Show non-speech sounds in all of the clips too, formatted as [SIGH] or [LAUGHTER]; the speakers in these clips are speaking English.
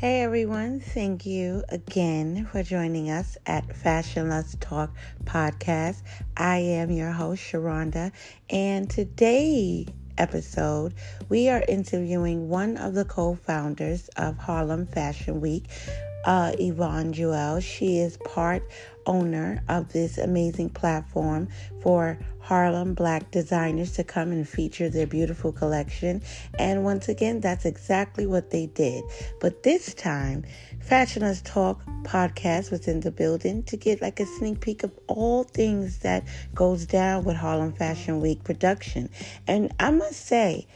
Hey everyone, thank you again for joining us at Fashion Let's Talk podcast. I am your host, Sharonda, and today episode, we are interviewing one of the co-founders of Harlem Fashion Week, uh, Yvonne Jewell. She is part owner of this amazing platform for Harlem black designers to come and feature their beautiful collection. And once again, that's exactly what they did. But this time, Fashion Let's Talk podcast was in the building to get like a sneak peek of all things that goes down with Harlem Fashion Week production. And I must say,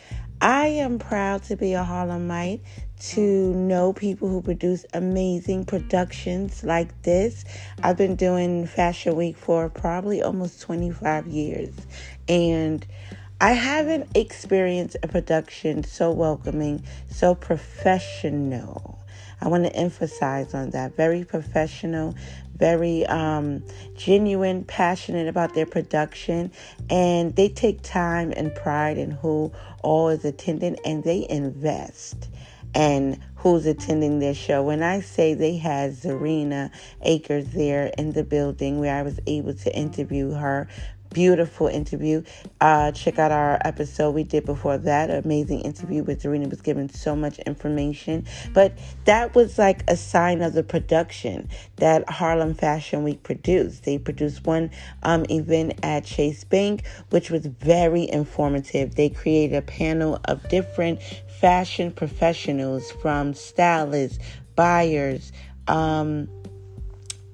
I am proud to be a Harlemite to know people who produce amazing productions like this. I've been doing Fashion Week for probably almost 25 years, and I haven't experienced a production so welcoming, so professional. I want to emphasize on that. Very professional, very um, genuine, passionate about their production, and they take time and pride in who all is attending, and they invest and who's attending their show. When I say they had Zerina Akers there in the building where I was able to interview her, beautiful interview. Uh, check out our episode we did before that. Amazing interview with Zerina was given so much information. But that was like a sign of the production that Harlem Fashion Week produced. They produced one um, event at Chase Bank, which was very informative. They created a panel of different fashion professionals from stylists, buyers, um,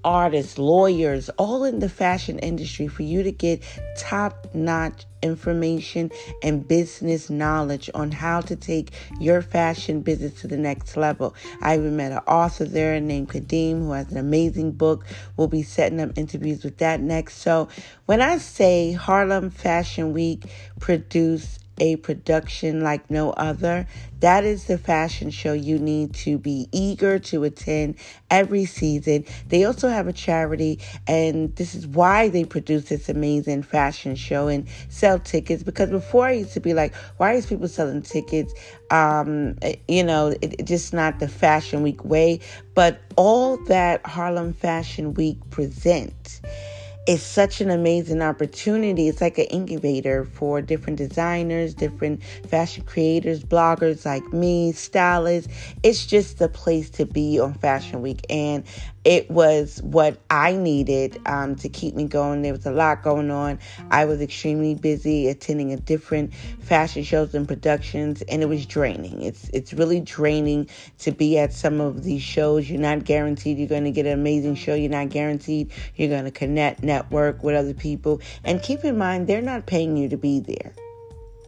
artists, lawyers, all in the fashion industry for you to get top notch information and business knowledge on how to take your fashion business to the next level. I even met an author there named Kadeem who has an amazing book. We'll be setting up interviews with that next. So when I say Harlem Fashion Week produced a production like no other. That is the fashion show you need to be eager to attend every season. They also have a charity, and this is why they produce this amazing fashion show and sell tickets. Because before I used to be like, why is people selling tickets? Um, you know, it, it just not the Fashion Week way. But all that Harlem Fashion Week presents it's such an amazing opportunity. It's like an incubator for different designers, different fashion creators, bloggers like me, stylists. It's just the place to be on Fashion Week. And it was what I needed um, to keep me going. There was a lot going on. I was extremely busy attending a different fashion shows and productions, and it was draining. It's it's really draining to be at some of these shows. You're not guaranteed you're going to get an amazing show. You're not guaranteed you're going to connect, network with other people, and keep in mind they're not paying you to be there.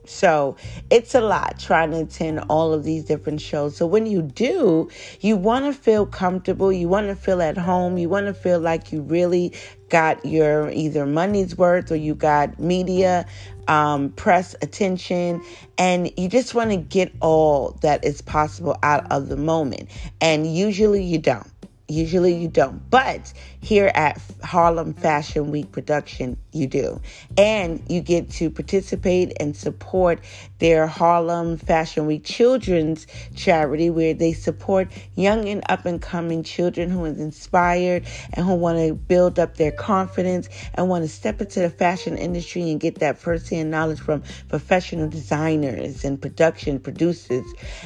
So it's a lot trying to attend all of these different shows. So when you do, you want to feel comfortable, you want to feel at home, you want to feel like you really got your either money's worth or you got media, um, press attention, and you just want to get all that is possible out of the moment. And usually you don't. Usually you don't. But here at Harlem Fashion Week production, you do. And you get to participate and support their Harlem Fashion Week Children's Charity, where they support young and up and coming children who is inspired and who want to build up their confidence and want to step into the fashion industry and get that firsthand knowledge from professional designers and production producers.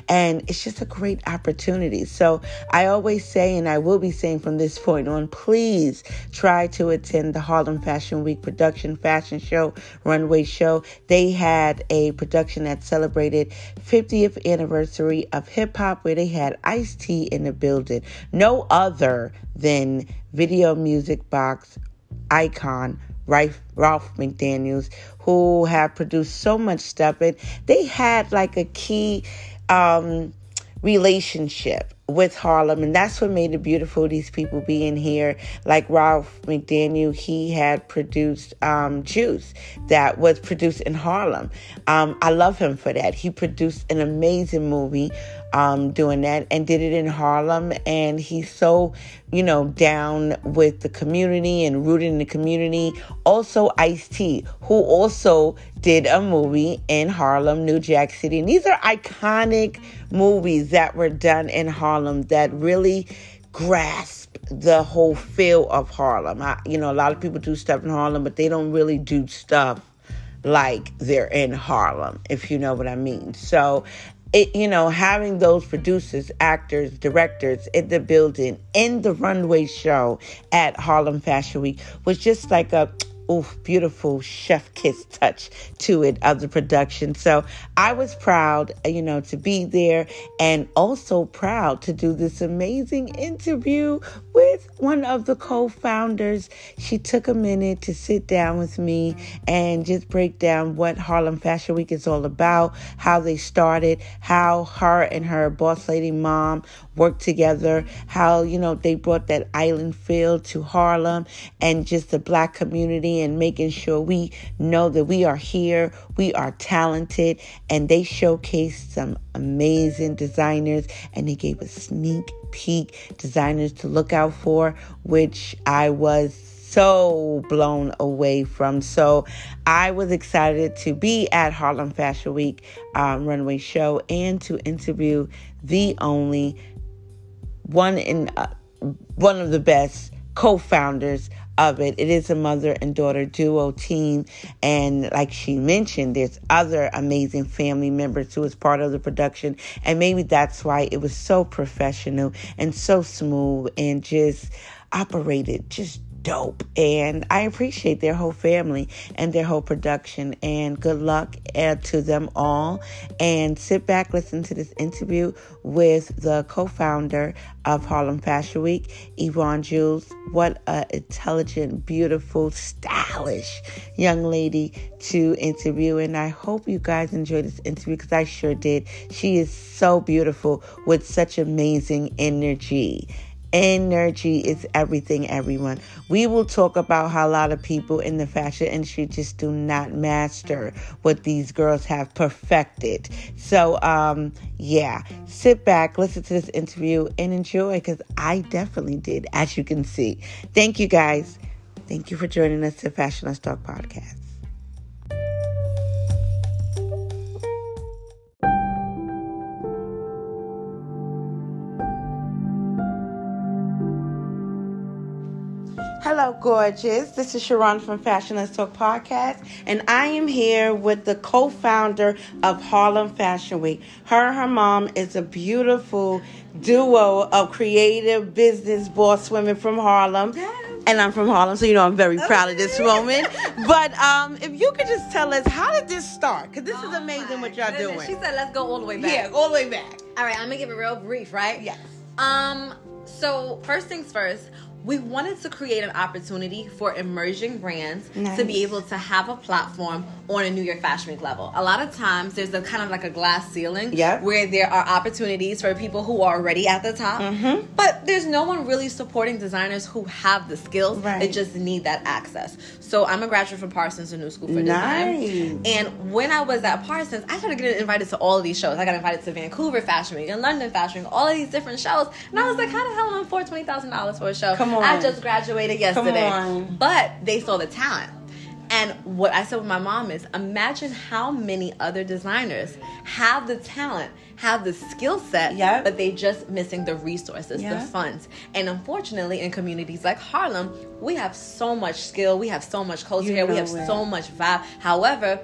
And it's just a great opportunity. So I always say, and I will be saying from this point on, please try to attend the Harlem Fashion Week production fashion show, runway show. They had a production that celebrated 50th anniversary of hip hop where they had Ice T in the building. No other than video music box icon Ralph, Ralph McDaniels, who have produced so much stuff. And they had like a key um, relationship with Harlem, and that's what made it beautiful. These people being here, like Ralph McDaniel, he had produced um, Juice that was produced in Harlem. Um, I love him for that. He produced an amazing movie um, doing that and did it in Harlem. And he's so, you know, down with the community and rooted in the community. Also, Ice T, who also did a movie in Harlem, New Jack City. And these are iconic movies that were done in Harlem that really grasp the whole feel of Harlem. I, you know, a lot of people do stuff in Harlem, but they don't really do stuff like they're in Harlem, if you know what I mean. So, it, you know, having those producers, actors, directors in the building in the runway show at Harlem Fashion Week was just like a oof, beautiful chef kiss touch to it of the production. So I was proud, uh, you know, to be there and also proud to do this amazing interview with one of the co founders. She took a minute to sit down with me and just break down what Harlem Fashion Week is all about, how they started, how her and her boss lady mom worked together, how, you know, they brought that island feel to Harlem and just the black community and making sure we know that we are here, we are talented, and they showcased some amazing designers and they gave a sneak peek designers to look out for, which I was so blown away from. So I was excited to be at Harlem Fashion Week um, runway show and to interview the only one in uh, one of the best co-founders of it. It is a mother and daughter duo team. And like she mentioned, there's other amazing family members who was part of the production. And maybe that's why it was so professional and so smooth and just operated just dope. And I appreciate their whole family and their whole production. And good luck uh, to them all. And sit back, listen to this interview with the co founder of Harlem Fashion Week, Yvonne Jules. What an intelligent, beautiful, stylish young lady to interview. And I hope you guys enjoyed this interview because I sure did. She is so beautiful with such amazing energy. Energy is everything, everyone. We will talk about how a lot of people in the fashion industry just do not master what these girls have perfected. So, um, yeah, sit back, listen to this interview, and enjoy because I definitely did, as you can see. Thank you guys. Thank you for joining us to Fashion Let's Talk podcast. Gorgeous. This is Sharon from Fashion Let's Talk Podcast, and I am here with the co founder of Harlem Fashion Week. Her and her mom is a beautiful duo of creative business boss women from Harlem. Yes. And I'm from Harlem, so you know I'm very proud of this moment. [LAUGHS] but um, if you could just tell us, how did this start? Because this is Oh amazing what y'all goodness. doing. She said, "Let's go all the way back." yeah, all the way back. All right, I'm gonna give it real brief, right? Yes. Um. So first things first, we wanted to create an opportunity for emerging brands Nice. to be able to have a platform on a New York Fashion Week level. A lot of times, there's a kind of like a glass ceiling, Yep. where there are opportunities for people who are already at the top, Mm-hmm. but there's no one really supporting designers who have the skills. They Right. just need that access. So I'm a graduate from Parsons, a new school for Nice. design, and when I was at Parsons, I started getting invited to all of these shows. I got invited to Vancouver Fashion Week and London Fashion Week, all of these different shows. And I was like, how the hell am I afford twenty thousand dollars for a show? Come on. I just graduated yesterday. on. But they saw the talent. And what I said with my mom is imagine how many other designers have the talent, have the skill set, Yep. but they just missing the resources, the funds. And unfortunately, in communities like Harlem, we have so much skill, we have so much culture You here, we have it. so much vibe. However,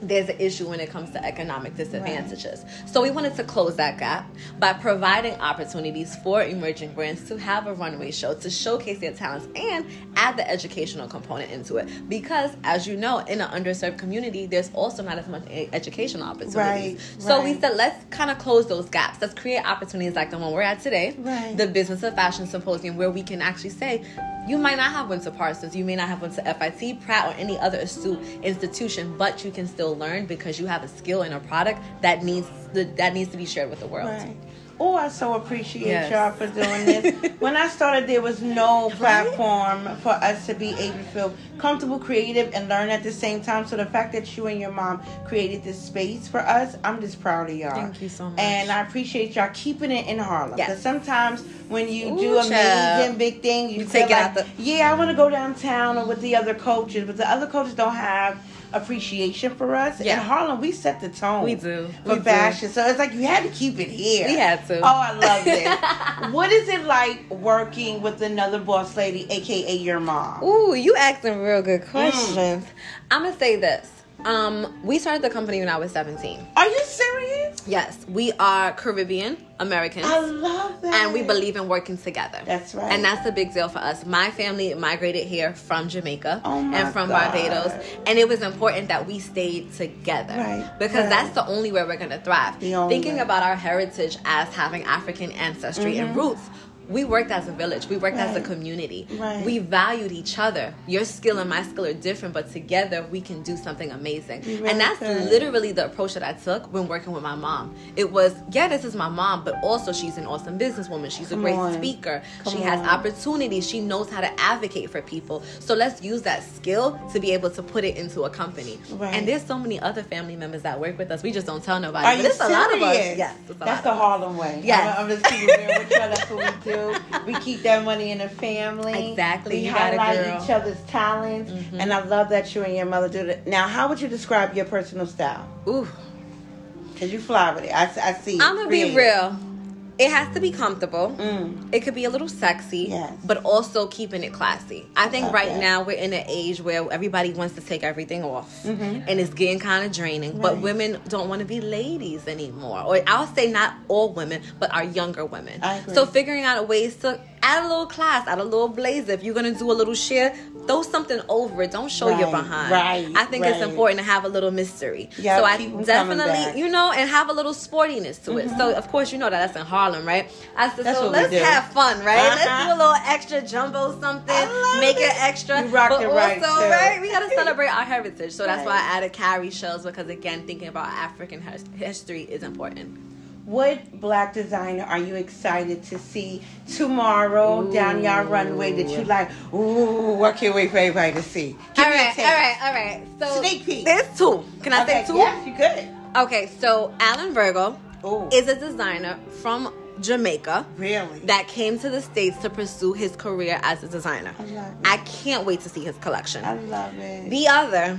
there's an issue when it comes to economic disadvantages. So we wanted to close that gap by providing opportunities for emerging brands to have a runway show to showcase their talents and add the educational component into it. Because as you know, in an underserved community, there's also not as much educational opportunities. Right, so we said let's kind of close those gaps. Let's create opportunities like the one we're at today, Right. the Business of Fashion Symposium, where we can actually say, you might not have went to Parsons, you may not have went to FIT, Pratt, or any other astute institution, but you can still learn because you have a skill and a product that needs the, that needs to be shared with the world. Right. Oh, I so appreciate Yes. y'all for doing this. [LAUGHS] when I started, there was no platform for us to be able to feel comfortable, creative, and learn at the same time. So the fact that you and your mom created this space for us, I'm just proud of y'all. Thank you so much. And I appreciate y'all keeping it in Harlem. Yes. Because sometimes when you Ooh, do amazing child. big things, you, You take it like, out the- yeah, I want to go downtown or with the other coaches, but the other coaches don't have appreciation for us. Yeah. In Harlem, we set the tone. We do. For We do. fashion. So it's like you had to keep it here. We had to. Oh, I love this. [LAUGHS] what is it like working with another boss lady, aka your mom? Ooh, you asking real good Mm. questions. I'm gonna say this. Um, we started the company when I was 17. Are you serious? Yes, we are Caribbean Americans. I love that. and we believe in working together. That's right. And that's a big deal for us. My family migrated here from Jamaica Oh and from God. Barbados. And it was important that we stayed together. Right, Because right. that's the only way we're going to thrive. Thinking way. about our heritage as having African ancestry and roots. We worked as a village. We worked as a. Community. Right. We valued each other. Your skill and my skill are different, but together we can do something amazing. And that's literally the approach that I took when working with my mom. It was, yeah, this is my mom, but also she's an awesome businesswoman. She's Come a great on. speaker. Come she has opportunities. She knows how to advocate for people. So let's use that skill to be able to put it into a company. Right. And there's so many other family members that work with us. We just don't tell nobody. Are but you it's a lot of us. serious? Yes, That's the. Harlem way. Yes. I'm, I'm just keeping it real with you. That's what we do. We keep that money in the family. Exactly. We You highlight. Mm-hmm. each other's talents, and I love that you and your mother do that. Now, how would you describe your personal style? Ooh. Cause you fly with it. I, I see. I'm gonna be real. It has to be comfortable. Mm. It could be a little sexy, Yes. but also keeping it classy. I think love right now we're in an age where everybody wants to take everything off, and it's getting kind of draining. But Mm-hmm. Women don't want to be ladies anymore, or I'll say not all women, but our younger women. So figuring out ways to add a little class, add a little blazer. If you're gonna do a little sheer, throw something over it. Don't show your behind. right, I think it's important to have a little mystery. Yeah, so I keep 'em coming back. definitely, you know, and have a little sportiness to it. So of course you know that that's in Harlem, right? I said, That's so what we let's have fun, right? Let's Uh-huh. do a little extra jumbo something, I love make it, it. extra. You rocked but also, right, right, we gotta celebrate our heritage. So that's why I added cowrie shells because again, thinking about African history is important. What black designer are you excited to see tomorrow down your runway that you like? Ooh, I can't wait for everybody to see. Give all me a right, all right, all right. So Sneak peek. There's two. Can I Okay, say two? yes, you could. Okay, so Alan Virgo Ooh. is a designer from Jamaica. Really? that came to the states to pursue his career as a designer. I love it. I can't wait to see his collection. I love it. The other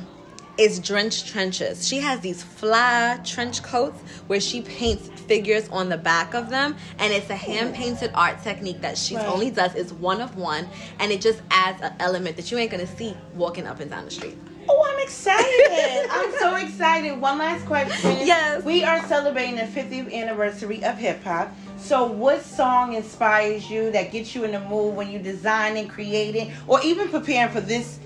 is Drenched Trenches. She has these fly trench coats where she paints figures on the back of them, and it's a hand painted art technique that she Right. only does. It's one of one, and it just adds an element that you ain't gonna see walking up and down the street. Oh, I'm excited. [LAUGHS] I'm so excited. One last question. Yes. We are celebrating the 50th anniversary of hip hop. So, what song inspires you that gets you in the mood when you design and creating, or even preparing for this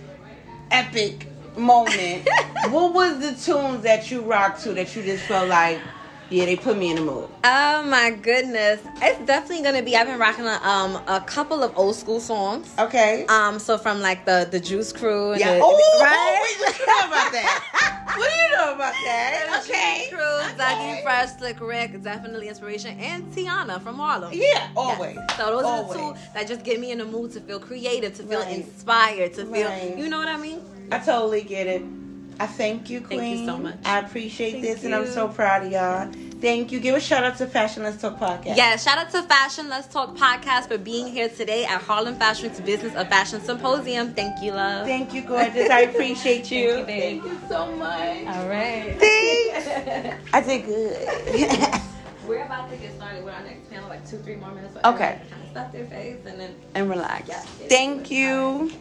epic moment? what was the tunes that you rock to that you just felt like, yeah, they put me in the mood? Oh my goodness. It's definitely gonna be I've been rocking a, um a couple of old school songs. Okay. Um, so from like the the Juice Crew, and yeah. the, Oh, right? oh, wait, what you know about that? what do you know about that? [LAUGHS] Okay. Juice Crew, Okay. Dougie Fresh, Slick Rick, definitely inspiration, and Tiana from Harlem. Yeah, Yes. always. So those are the two that just get me in the mood to feel creative, to feel Right. inspired, to feel, Right. you know what I mean? I totally get it. I thank you, Queen. Thank you so much. I appreciate Thank this, and I'm so proud of y'all. Thank you. Give a shout out to Fashion Let's Talk podcast. Yeah, shout out to Fashion Let's Talk podcast for being here today at Harlem Fashion's Business of Fashion Symposium. Thank you, love. Thank you, gorgeous. I appreciate you. [LAUGHS] Thank you. Thank you so much. All right. Thanks. I did good. [LAUGHS] We're about to get started with our next panel, like two, three more minutes. So Okay. Kind of stuff their face and then and relax. Yeah. Thank you.